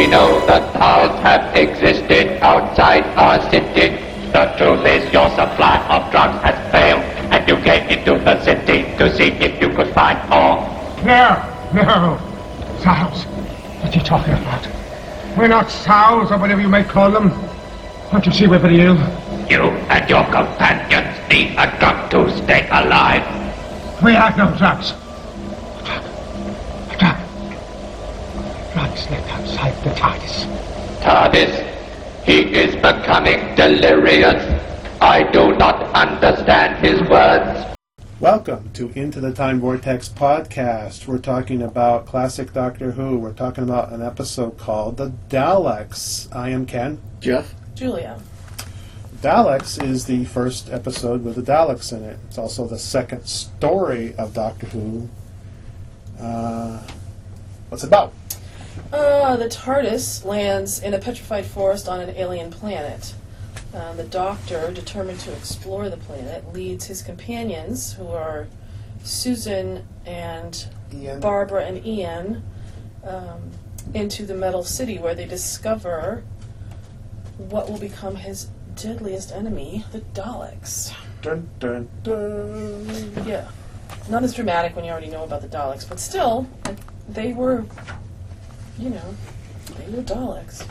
We know that powers have existed outside our city. The truth is your supply of drugs has failed, and you came into the city to see if you could find more. No, no. Thals. What are you talking about? We're not Thals or whatever you may call them. Don't you see we're very ill? You and your companions need a drug to stay alive. We have no drugs. Drugs left outside the TARDIS. TARDIS, he is becoming delirious. I do not understand his words. Welcome to Into the Time Vortex podcast. We're talking about classic Doctor Who. We're talking about an episode called The Daleks. I am Ken. Jeff? Julia. Daleks is the first episode with the Daleks in it. It's also the second story of Doctor Who. Uh, what's it about? Uh, the TARDIS lands in a petrified forest on an alien planet. Uh, the Doctor, determined to explore the planet, leads his companions, who are Susan and Ian. Barbara and Ian, um, into the Metal City, where they discover what will become his deadliest enemy, the Daleks. Dun, dun, dun. Yeah. Not as dramatic when you already know about the Daleks, but still, they were, you know, they were Daleks.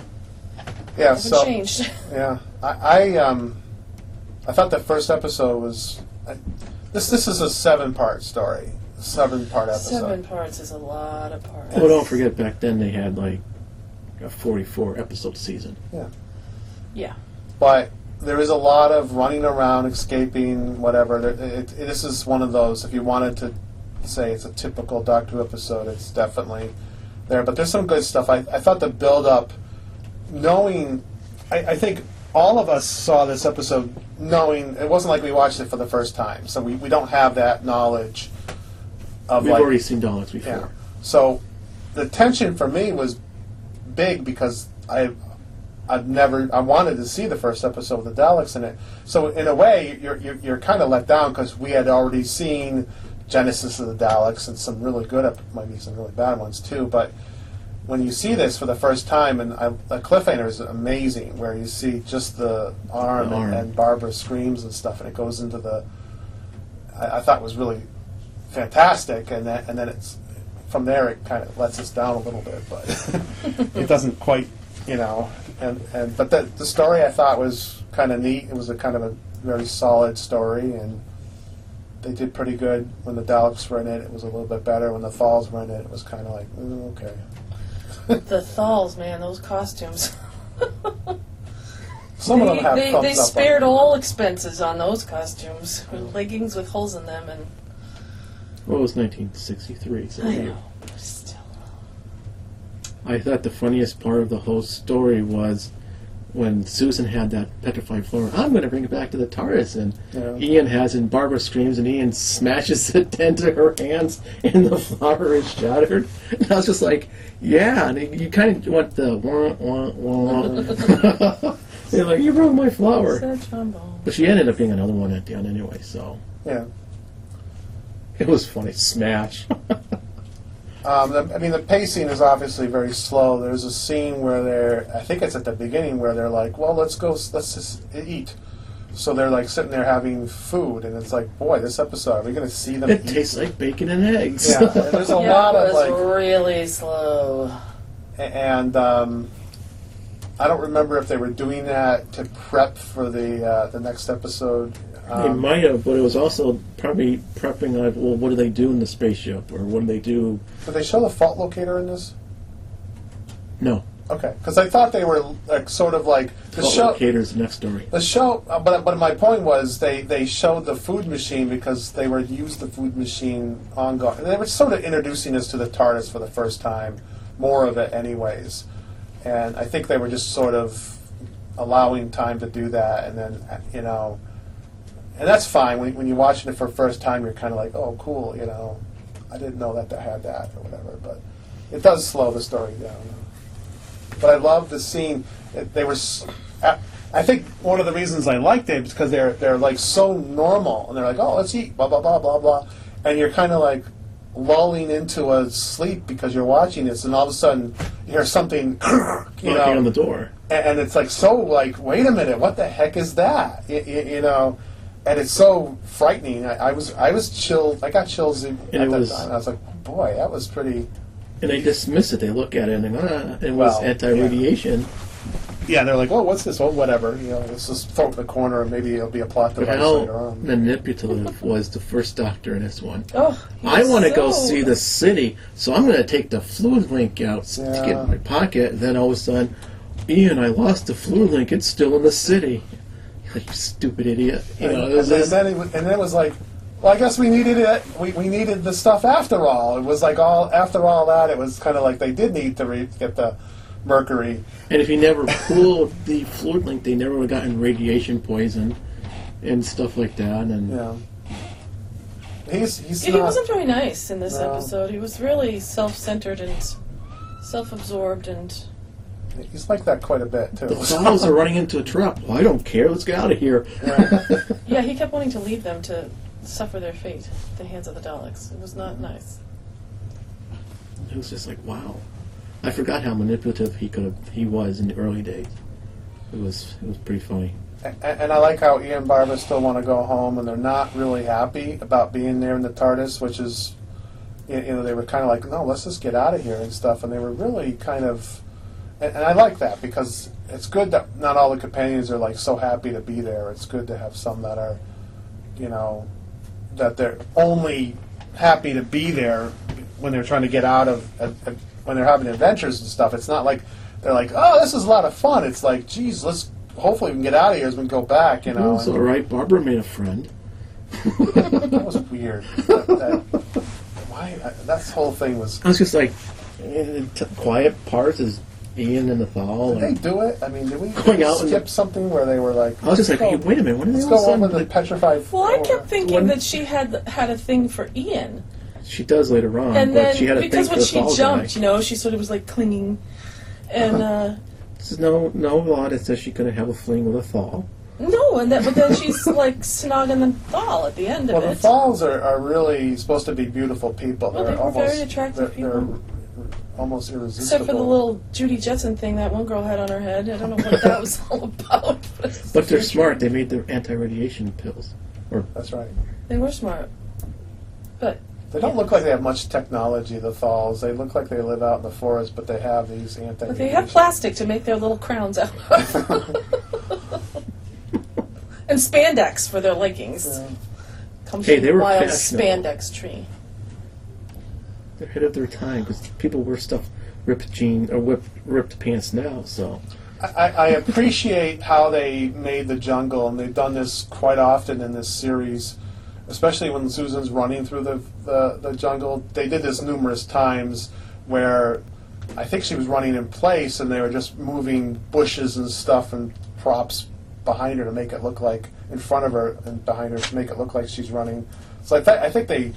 Yeah, Haven't so changed. yeah, I, I um, I thought the first episode was I, this. This is a seven-part story, seven-part episode. Seven parts is a lot of parts. Well, don't forget, back then they had like a 44 episode season. Yeah, Yeah. but there is a lot of running around, escaping, whatever. There- It, it, this is one of those. If you wanted to say it's a typical Doctor Who episode, it's definitely there. But there's some good stuff. I, I thought the build up, knowing, I, I think all of us saw this episode knowing it wasn't like we watched it for the first time, so we, we don't have that knowledge of We've like already seen Daleks before. yeah. So the tension for me was big because I I've never I wanted to see the first episode with the Daleks in it. So in a way, you're you're, you're kind of let down because we had already seen Genesis of the Daleks and some really good, ep- might be some really bad ones too. But when you see this for the first time, and I, the cliffhanger is amazing, where you see just the arm, The and, arm. and Barbara screams and stuff, and it goes into the. I, I thought was really fantastic, and then and then it's from there it kind of lets us down a little bit, but it doesn't quite, you know. And and but the the story I thought was kind of neat. It was a kind of a very solid story, and they did pretty good when the Daleks were in it. It was a little bit better when the Thals were in it. It was kind of like mm, okay. The Thals, man, those costumes. Some they, of them have they, they up spared them. all expenses on those costumes. With leggings with holes in them and Well, it was 1963, so I know. Still. I thought the funniest part of the whole story was when Susan had that petrified floor. I'm going to bring it back to the TARDIS, and Yeah. Ian has, and Barbara screams, and Ian smashes it into her hands, and the flower is shattered. And I was just like, yeah, and it- you kind of want the wah wah wah. They're like, you broke my flower. Said. But she ended up being another one at the end anyway, so Yeah. it was funny. Smash. Um, the, I mean, the pacing is obviously very slow. There's a scene where they're, I think it's at the beginning, where they're like, well, let's go, let's just eat. So they're like sitting there having food, and it's like, boy, this episode, are we going to see them it eat? tastes like bacon and eggs. Yeah, and there's a yeah, lot it of was like, really slow. and um, I don't remember if they were doing that to prep for the uh, the next episode. They Um, might have, but it was also probably prepping like, well, what do they do in the spaceship, or what do they do? did they show the fault locator in this? No, Okay, because I thought they were like sort of like the Fault show. Locator's next story. The show, uh, but but my point was they they showed the food machine because they were used the food machine ongoing. They were sort of introducing us to the TARDIS for the first time, more of it, anyways. And I think they were just sort of allowing time to do that, and then you know, and that's fine. When when you're watching it for the first time, you're kind of like, oh, cool, you know, I didn't know that they had that or whatever. But it does slow the story down. But I love the scene. They were. I think one of the reasons I liked it is because they're they're like so normal, and they're like, oh, let's eat, blah blah blah blah blah, and you're kind of like, lulling into a sleep because you're watching this, and all of a sudden you hear something, you knocking on the know, door. and, and it's like so like, wait a minute, what the heck is that? You, you know, and it's so frightening. I, I was I was chilled. I got chills at it that was- time. I was like, boy, that was pretty. And they dismiss it. They look at it and they go, ah, it was Well, anti-radiation. Yeah, they're like, well, what's this? Oh, whatever. You know, let's just throw it in the corner, and maybe it'll be a plot But device how later on. manipulative was the first doctor in this one? Oh, I want to so- go see the city, so I'm going to take the fluid link out s- to get Yeah. in my pocket. And then all of a sudden, Ian, I lost the fluid link. It's still in the city. Like, you stupid idiot. You know, and, it was and just- then it, was- and then it was like, well, I guess we needed it. We, we needed the stuff after all. It was like all after all that. It was kind of like they did need to re- get the mercury. and if he never pulled the fluid link, they never would have gotten radiation poison and stuff like that. And You know, he's he's Yeah, he not. wasn't very nice in this No. episode. He was really self-centered and self-absorbed, and He's like that quite a bit too. the Thals are running into a trap. Well, I don't care. Let's get out of here. yeah, he kept wanting to leave them to suffer their fate at the hands of the Daleks. It was not nice. It was just like, wow. I forgot how manipulative he could have, he was in the early days. It was it was pretty funny. and, and I like how Ian and Barbara still want to go home, and they're not really happy about being there in the TARDIS, which is, you know, they were kind of like, no, let's just get out of here and stuff, and they were really kind of, and, and I like that because it's good that not all the companions are like so happy to be there. It's good to have some that are, you know, that they're only happy to be there when they're trying to get out of, of, of when they're having adventures and stuff. It's not like they're like, oh, this is a lot of fun. It's like, geez, let's hopefully we can get out of here as we go back. You know, was and all right. Barbara made a friend. that was weird. that, that, why? I, that whole thing was. I was just like, eh, t- quiet parts is Ian and the Thal. Did they do it? I mean, did we Going out in skip the- something where they were like? I was just like, hey, go- wait a minute. When did Let's all go over sudden? the petrified. Well, I kept thinking When- that she had had a thing for Ian, She does later on, and but then she had a because thing when for she the Thal jumped, guy. you know, she sort of was like clinging, and uh, There's no no law that says she couldn't have a fling with a Thal. no, and that but then she's like snogging the Thal at the end of it Well, the it. Thals are, are really supposed to be beautiful people. Well, they're they were almost very attractive they're, they're people. almost irresistible. Except for the little Judy Jetson thing that one girl had on her head. I don't know what that was all about. But, But they're smart. They made their anti-radiation pills. That's right. They were smart. But They don't look like they have much technology. The Thals. They look like they live out in the forest, but they have these anti. but they have plastic to make their little crowns out of. and spandex for their leggings. Comes Hey, from they were a wild fashionable. spandex tree. They're ahead of their time because people wear stuff ripped jeans or whipped, ripped pants now. So I, I appreciate how they made the jungle, and they've done this quite often in this series, especially when Susan's running through the, the, the jungle. They did this numerous times where I think she was running in place, and they were just moving bushes and stuff and props behind her to make it look like in front of her and behind her to make it look like she's running. So I, th- I think they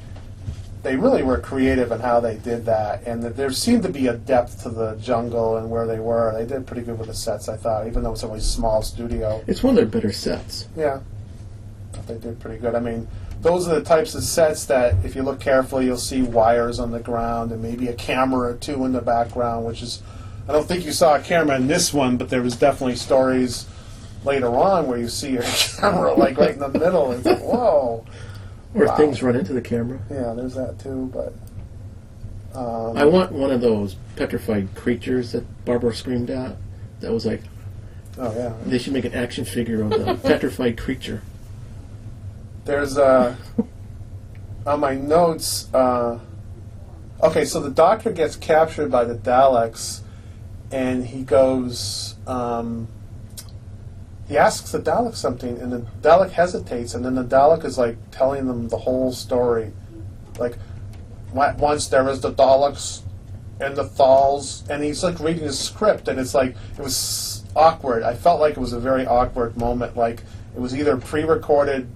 they really were creative in how they did that, and that there seemed to be a depth to the jungle and where they were. They did pretty good with the sets, I thought, even though it's only a small studio. it's one of their better sets. Yeah, they did pretty good. I mean, those are the types of sets that, if you look carefully, you'll see wires on the ground and maybe a camera or two in the background, which is. I don't think you saw a camera in this one, but there was definitely stories later on where you see a camera like right in the middle. It's like, whoa. Or Wow. things run into the camera. Yeah, there's that too, but. Um, I want one of those petrified creatures that Barbara screamed at. That was like Oh yeah. they should make an action figure of the petrified creature. There's uh on my notes. Uh, okay, so the Doctor gets captured by the Daleks, and he goes. Um, he asks the Dalek something, and the Dalek hesitates, and then the Dalek is like telling them the whole story, like once there was the Daleks and the Thals, and he's like reading his script, and it's like it was awkward. I felt like it was a very awkward moment. Like it was either pre-recorded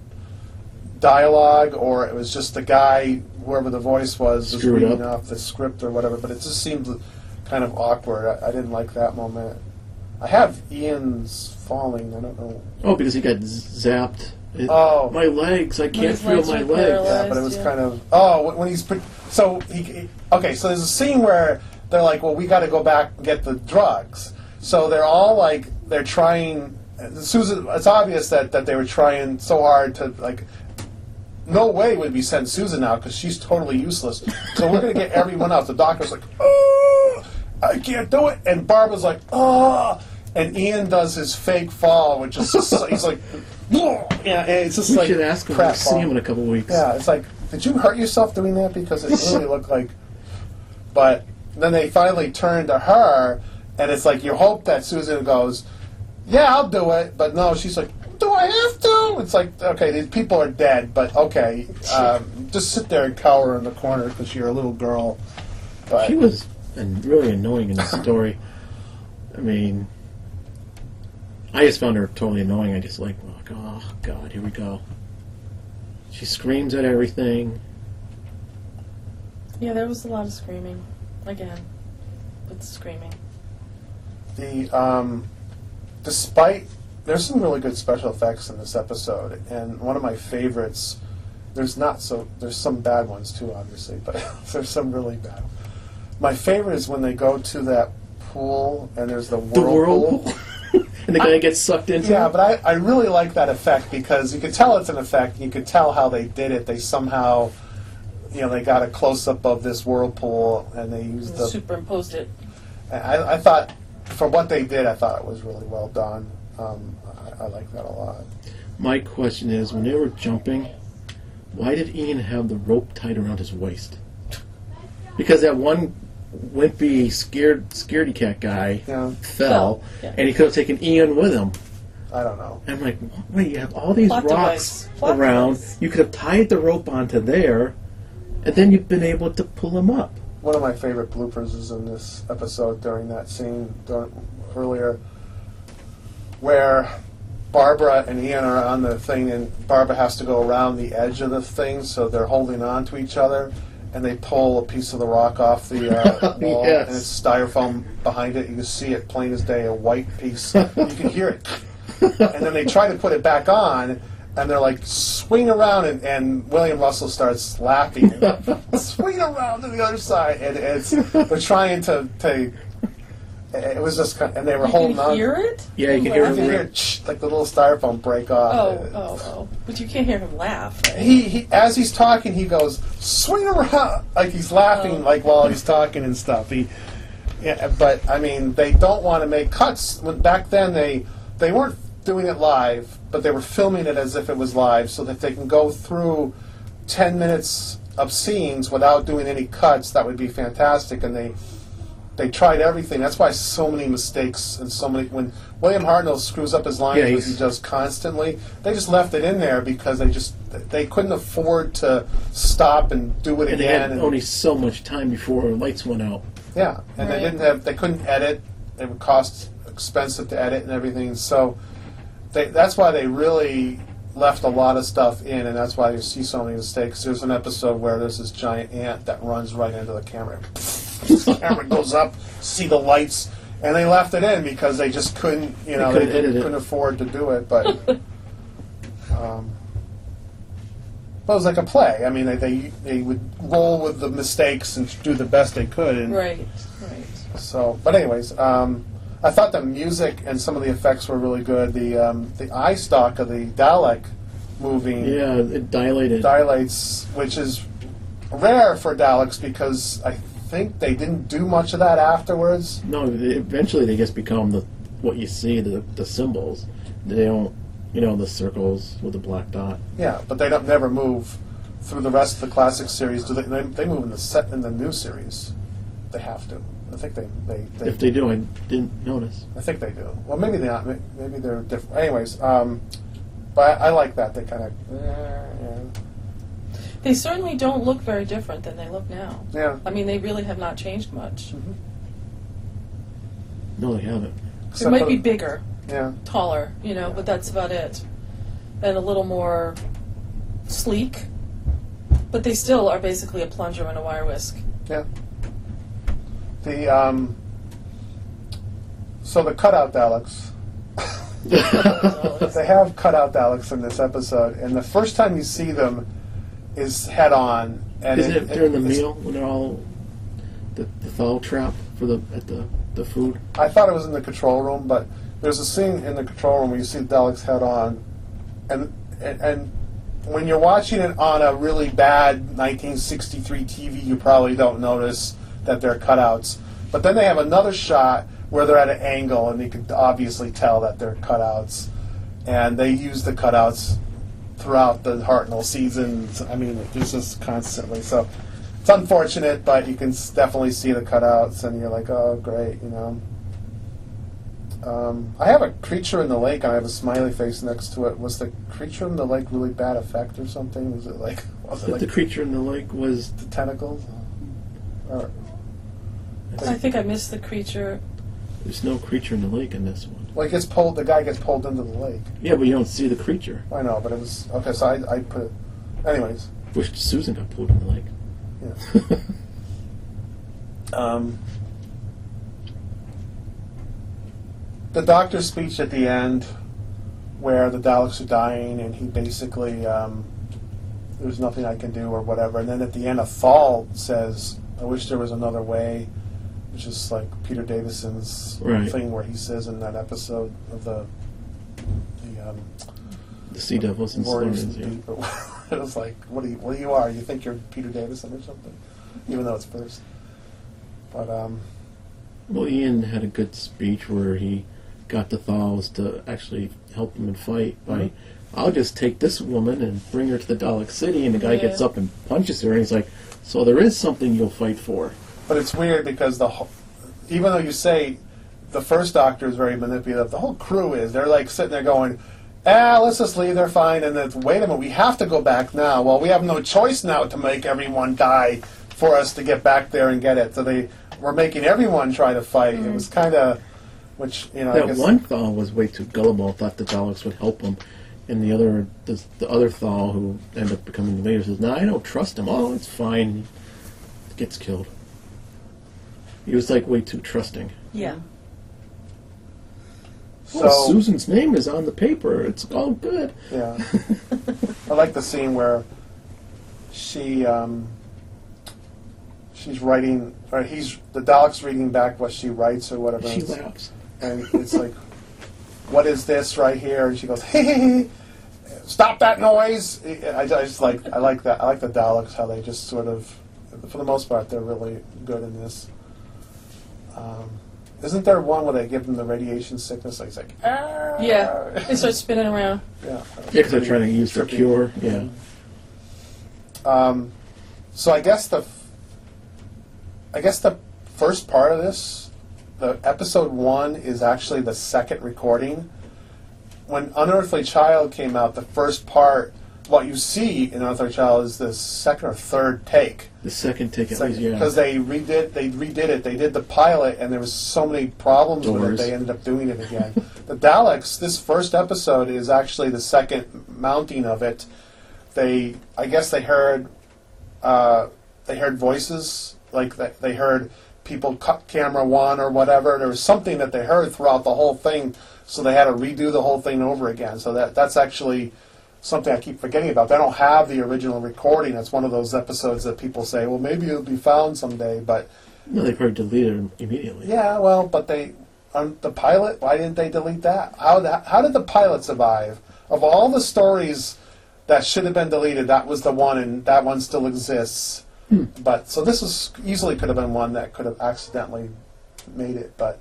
dialogue or it was just the guy, whoever the voice was, was Screwed reading up. off the script or whatever. But it just seemed kind of awkward. I, I didn't like that moment. I have Ian's falling. I don't know. Oh, because he got z- zapped It- Oh. my legs! I can't his feel legs my are legs. paralyzed. Yeah, but it was yeah. kind of oh when he's pre- so he, he okay so there's a scene where they're like well we got to go back and get the drugs so they're all like they're trying Susan it's obvious that that they were trying so hard to like no way would we send Susan out because she's totally useless so we're gonna get everyone else the doctor's like oh I can't do it and Barbara's like oh and Ian does his fake fall which is just he's like yeah and it's just We like should ask him. crap to see him in a couple weeks. Yeah, it's like, did you hurt yourself doing that? Because it really looked like. But then they finally turn to her, and it's like you hope that Susan goes, "Yeah, I'll do it," but no, she's like, "Do I have to?" It's like, okay, these people are dead, but okay, um, just sit there and cower in the corner because you're a little girl. But She was an- really annoying in the story. I mean, I just found her totally annoying. I just like, oh god, here we go. She screams at everything. Yeah, there was a lot of screaming. Again, with screaming. the um, despite there's some really good special effects in this episode, and one of my favorites. There's not so there's some bad ones too, obviously, but there's some really bad. My favorite is when they go to that pool and there's the The whirlpool. whirlpool. and the guy gets sucked into Yeah, it. but I, I really like that effect because you could tell it's an effect. You could tell how they did it. They somehow, you know, they got a close up of this whirlpool and they used the Superimposed it. I, I thought, for what they did, I thought it was really well done. Um, I, I like that a lot. My question is, when they were jumping, why did Ian have the rope tied around his waist? Because that one wimpy, scared, scaredy cat guy Yeah, fell, Fell, yeah. and he could have taken Ian with him. I don't know. I'm like, wait, you have all these Plot rocks device. Plot around. device. You could have tied the rope onto there, and then you've been able to pull him up. One of my favorite bloopers is in this episode during that scene during, earlier, where Barbara and Ian are on the thing, and Barbara has to go around the edge of the thing, so they're holding on to each other, and they pull a piece of the rock off the uh, wall, Yes. and it's styrofoam behind it. You can see it plain as day, a white piece. you can hear it, and then they try to put it back on. And they're like, swing around, and, and William Russell starts laughing. swing around to the other side, and it's they're trying to to. It was just, kind and they were You holding can on. hear it? Yeah, you can You hear can him. hear "Shh," like the little styrofoam break off. Oh, oh, oh. But you can't hear him laugh. Right? He, he as he's talking, he goes swing around like he's laughing Oh. like while he's talking and stuff. He, yeah, but I mean, they don't want to make cuts. When, back then, they they weren't doing it live, but they were filming it as if it was live, so that they can go through ten minutes of scenes without doing any cuts. That would be fantastic, and they they tried everything. That's why so many mistakes and so many when William Hartnell screws up his lines, Yeah, which he he's- does constantly. They just left it in there because they just they couldn't afford to stop and do it And they again. had and- only so much time before lights went out. yeah, and they Right. didn't have they couldn't edit. It would cost expensive to edit and everything. So they, that's why they really left a lot of stuff in, and that's why you see so many mistakes. There's an episode where there's this giant ant that runs right into the camera. the camera goes up, see the lights, and they left it in because they just couldn't, you know, they, couldn't didn't, it. couldn't afford to do it. But um, well, it was like a play. I mean, they, they they would roll with the mistakes and do the best they could. And Right, right. so, but anyways, um, I thought the music and some of the effects were really good. The um, the eye stalk of the Dalek moving Yeah, it dilated. dilates, which is rare for Daleks because I think they didn't do much of that afterwards. no, they- eventually they just become the what you see the the symbols. They don't, you know, the circles with the black dot. Yeah, but they don't never move through the rest of the classic series. Do they? They, they move in the set in the new series. They have to. I think they they. they If they do, I didn't notice. I think they do. Well, maybe they're not. Maybe they're different. Anyways, um, but I, I like that. They kind of. Yeah, They certainly don't look very different than they look now. yeah. I mean, they really have not changed much. No, they haven't. They Except might for be bigger, Yeah. taller, you know, but that's about it. And a little more sleek. But they still are basically a plunger and a wire whisk. Yeah. The um. So the cutout Daleks. They have cutout Daleks in this episode, and the first time you see them is head on. And Isn't it during the it's- meal when they're all the, the thaw trap for the at the the food? I thought it was in the control room, but there's a scene in the control room where you see Daleks head on, and and, and when you're watching it on a really bad 1963 TV, you probably don't notice that they're cutouts. But then they have another shot where they're at an angle, and you can obviously tell that they're cutouts. And they use the cutouts throughout the Hartnell seasons. I mean, it's just constantly. So it's unfortunate, but you can s- definitely see the cutouts, and you're like, oh, great, you know. Um, I have a creature in the lake, and I have a smiley face next to it. Was the creature in the lake really bad effect or something? Was it like was it That like the creature in the lake was the tentacles? Or, I think I missed the creature. there's no creature in the lake in this one. He gets pulled. The guy gets pulled into the lake. Yeah, but you don't see the creature. I know, but it was okay. So I, I put it. Anyways, Wish Susan got pulled in the lake. yeah. Um, the doctor's speech at the end, where the Daleks are dying, and he basically, um, there's nothing I can do or whatever. And then at the end, a Thal says, I wish there was another way, which is like Peter Davison's Right. thing where he says in that episode of the, the um, The Sea Devils and Warriors Soldiers. of Yeah. Deep. it was like, what do you, what do you are? You think you're Peter Davison or something, even though it's first. But um, Well, Ian had a good speech where he got the Thals to actually help him and fight by, Mhm. I'll just take this woman and bring her to the Dalek City, and the guy Yeah. gets up and punches her, and he's like, "So there is something you'll fight for." But it's weird because the whole, even though you say the first Doctor is very manipulative, the whole crew is. They're like sitting there going. Ah, let's just leave. They're fine. And then, wait a minute, we have to go back now. Well, we have no choice now to make everyone die for us to get back there and get it. So they were making everyone try to fight. It was kind of, which you know, I That guess, one Thal was way too gullible. Thought the Daleks would help him, and the other, the, the other Thal who ended up becoming the leader says, "No, I don't trust him. Oh, it's fine." He Gets killed. He was like way too trusting. Yeah. so oh, Susan's name is on the paper. It's all good. Yeah. I like the scene where she um, she's writing or he's the Dalek's reading back what she writes or whatever. She and it's- laughs. and it's like, what is this right here? And she goes, hey, hey, hey, stop that noise! I, I just like I like that. I like the Daleks how they just sort of, for the most part, they're really good in this. Um, isn't there one where they give them the radiation sickness? Like, it's like, ah! Yeah. They start spinning around. yeah. Yeah, because they're trying to use the Trippy. cure. Yeah. Um, so I guess the, I guess the first part of this, the episode one is actually the second recording. When Unearthly Child came out, the first part, what you see in Unearthly Child is the second or third take. The second ticket yeah. Because they redid, they redid it. They did the pilot, and there was so many problems with it. Doors. They ended up doing it again. the Daleks. This first episode is actually the second mounting of it. They, I guess, they heard, uh, they heard voices like they, they heard people cut camera one or whatever. There was something that they heard throughout the whole thing, so they had to redo the whole thing over again. So that that's actually something I keep forgetting about. They don't have the original recording. It's one of those episodes that people say, well, maybe it'll be found someday. But No, they probably deleted it immediately. yeah, well, but they on the pilot. Why didn't they delete that? How the, how did the pilot survive? Of all the stories that should have been deleted, that was the one, and that one still exists. But so this was easily could have been one that could have accidentally made it, but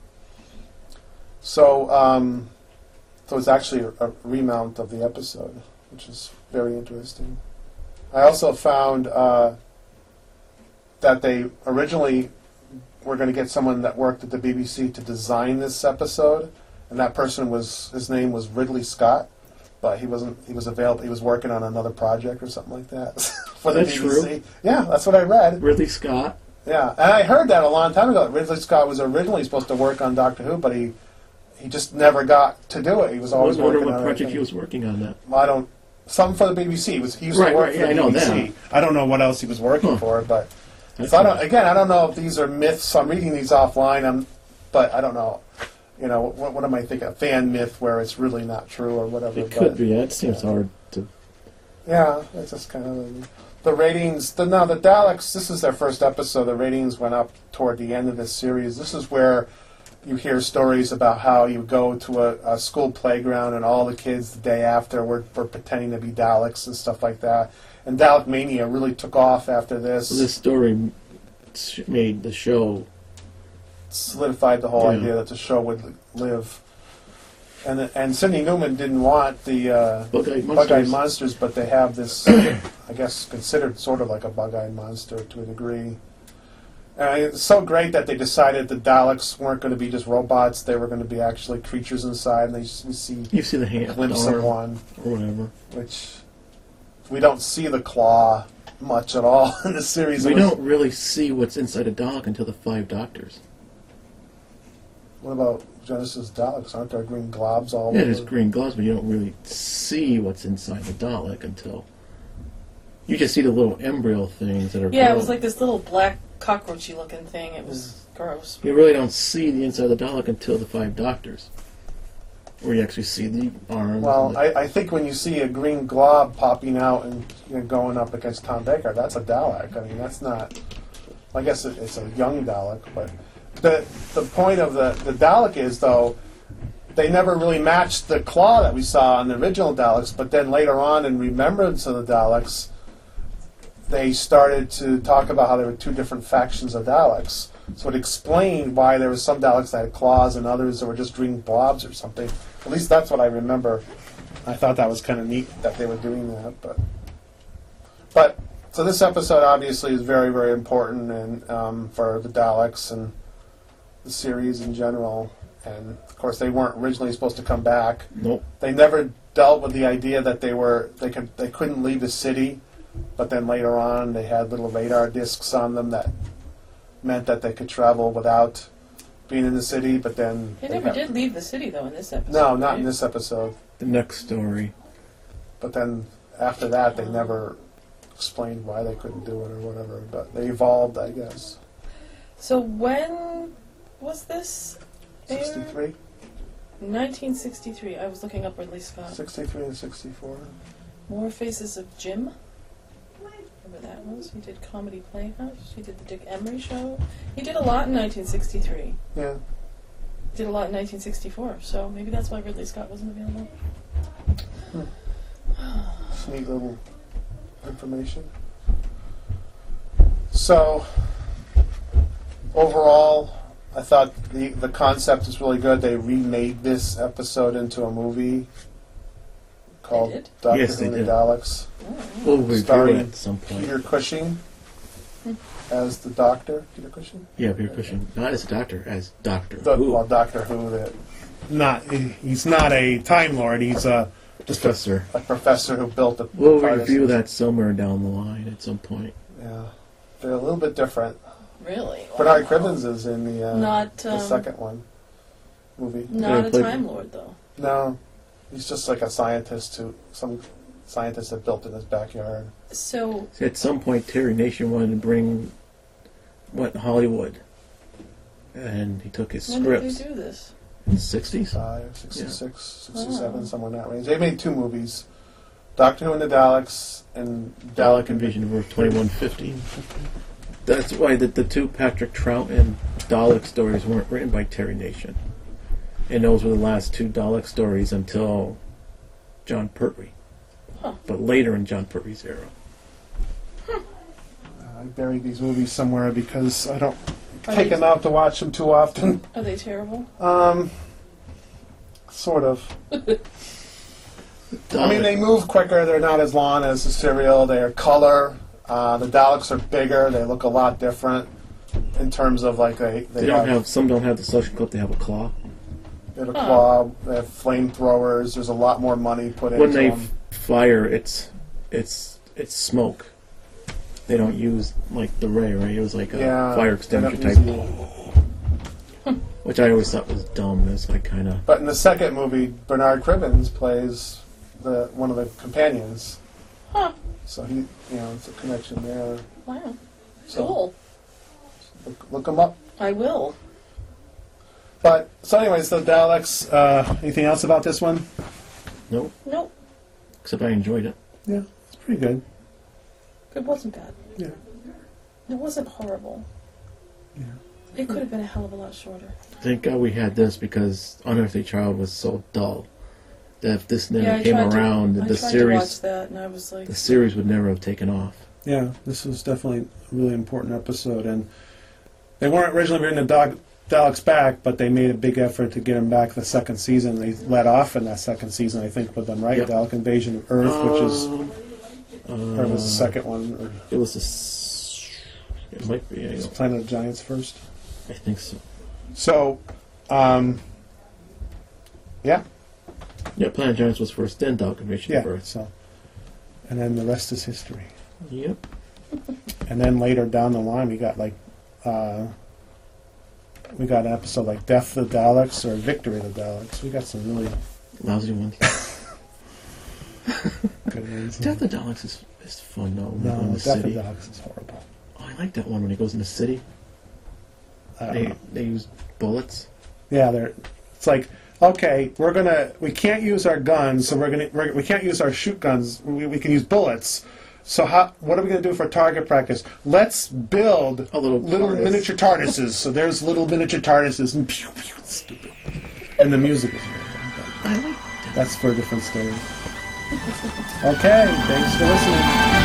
so um, so it's actually a, a remount of the episode, which is very interesting. I also found uh, that they originally were going to get someone that worked at the BBC to design this episode, and that person was his name was Ridley Scott, but he wasn't. He was available. He was working on another project or something like that for the BBC. true? Yeah, that's what I read. Ridley Scott. Yeah, and I heard that a long time ago. Ridley Scott was originally supposed to work on Doctor Who, but he he just never got to do it. He was I always wonder working what on project he was working on that. I don't. Some for the BBC. He was he used Right, to work right, for yeah, the I know BBC. I don't know what else he was working Huh. for, but so I don't. Again, I don't know if these are myths. I'm reading these offline. I'm, but I don't know. you know, what, what am I thinking? A fan myth where it's really not true or whatever. It but- could be. That seems hard to. Yeah, it's just kind of the ratings. The now the Daleks. This is their first episode. The ratings went up toward the end of this series. This is where you hear stories about how you go to a, a school playground and all the kids the day after were, were pretending to be Daleks and stuff like that. And Dalek Mania really took off after this. This story made the show. solidified the whole Yeah. idea that the show would live. And and Sydney Newman didn't want the uh, Bug-eyed bug-eyed monsters. monsters, but they have this, I guess, considered sort of like a bug-eyed monster to a degree. And it's so great that they decided the Daleks weren't going to be just robots; they were going to be actually creatures inside. And they s- we see You see the hand, glimpse arm, of one, or whatever. which we don't see the claw much at all in the series. We don't really see what's inside a Dalek until the Five Doctors. What about Genesis Daleks? Aren't there green globs all Yeah, over? there's green globs, but you don't really see what's inside the Dalek until you just see the little embryo things that are. Yeah, it was like this little black cockroachy looking thing. It was mm. gross. You really don't see the inside of the Dalek until the Five Doctors, where you actually see the arms. Well, and I, I think when you see a green glob popping out and you know, going up against Tom Baker, that's a Dalek. I mean, that's not. I guess it, it's a young Dalek, but the the point of the the Dalek is though they never really matched the claw that we saw on the original Daleks. But then later on, in remembrance of the Daleks, they started to talk about how there were two different factions of Daleks. So it explained why there were some Daleks that had claws and others that were just green blobs or something. At least that's what I remember. I thought that was kind of neat that they were doing that, but but so this episode obviously is very very important and um, for the Daleks and the series in general. And of course, they weren't originally supposed to come back. nope. They never dealt with the idea that they were they could they couldn't leave the city, but then later on they had little radar discs on them that meant that they could travel without being in the city. But then They they never got- did leave the city though in this episode. No, not right? in this episode. The next story. But then after that, they never explained why they couldn't do it or whatever. But they evolved, I guess. So when was this? aired? 63, 1963. I was looking up Ridley Scott. 63 and 64. More Faces of Jim. Remember that was? He did Comedy Playhouse. He did the Dick Emery Show. He did a lot in 1963. Yeah. He did a lot in 1964. So maybe that's why Ridley Scott wasn't available. Just neat little information. So, overall, I thought the the concept is really good. They remade this episode into a movie called did? Doctor Yes, Who they and the did. Daleks. We'll review Starring at some point. Peter Cushing as the Doctor. Peter Cushing. Yeah, Peter Cushing, not as a doctor, as Doctor The, Who. well, Doctor Who. That not he's not a Time Lord. He's a just a, Professor. a professor who built the. We'll TARDIS. review that somewhere down the line at some point. Yeah, they're a little bit different. Really? Bernard Wow. Cribbins is in the uh, Not the um, second one movie. not Yeah, a played- Time Lord though. No, he's just like a scientist who some scientist have built in his backyard. So See, at some point, Terry Nation wanted to bring what Hollywood, and he took his when did scripts they do this? in the '60s. 65, 66, 67, Oh. somewhere in that range. They made two movies, Doctor Who and the Daleks, and Dalek Invasion of Earth 2150. That's why the, the two Patrick Troughton Dalek stories weren't written by Terry Nation. And those were the last two Dalek stories until Jon Pertwee. Huh. But later in Jon Pertwee's era. I buried these movies somewhere because I don't Are take they- them out to watch them too often. Are they terrible? Um, sort of. I mean, they move quicker. They're not as long as the serial. They are color. Uh, the Daleks are bigger. They look a lot different in terms of like they they, They don't have some don't have the suction cup. They have a claw. they have a Huh. claw. They have flamethrowers. There's a lot more money put into When they them. F- fire, it's it's it's smoke. They don't use like the ray, right? It was like a Yeah, fire they don't extinguisher type, the- which I always thought was dumb. It's like kind of But in the second movie, Bernard Cribbins plays the one of the companions. Huh. So he, you know, it's a connection there. Wow. So Cool. look, look him up. I will. But so, anyways, the Daleks. Uh, anything else about this one? Nope. Nope, Except I enjoyed it. Yeah, it's pretty good. it wasn't bad. Yeah. It wasn't horrible. Yeah. It could have been a hell of a lot shorter. Thank God we had this because Unearthly Child was so dull. That if this never yeah, came around, to, the tried series that, and I was like, the series would never have taken off. Yeah, this was definitely a really important episode, and they weren't originally bringing the dog Daleks back, but they made a big effort to get him back the second season. They let off in that second season, I think, with them, right? Yep. Dalek Invasion of Earth, which is Um, or was the second one, or It was a. s- It might be. Was Planet of the Giants first. I think so. So, um, yeah, Yeah, Planet of Giants was first, then Dark Invasion yeah. of Earth. So, and then the rest is history. Yep. And then later down the line, we got like, uh, we got an episode like Death of the Daleks or Victory of the Daleks. We got some really Lousy one. good ones. Death of the Daleks is, is fun though. When they in No, the Death of the Daleks is horrible. Oh, I like that one when he goes in the city. They know. they use bullets. Yeah, they're. It's like okay, we're gonna. We can't use our guns, so we're gonna. We're, we can't use our shoot guns. We, we can use bullets. So how? What are we gonna do for target practice? Let's build A little TARDIS. miniature TARDISes. so there's little miniature TARDISes and pew pew. Stupid. And the music is. Really good, I like that. that's for a different story. Okay, thanks for listening.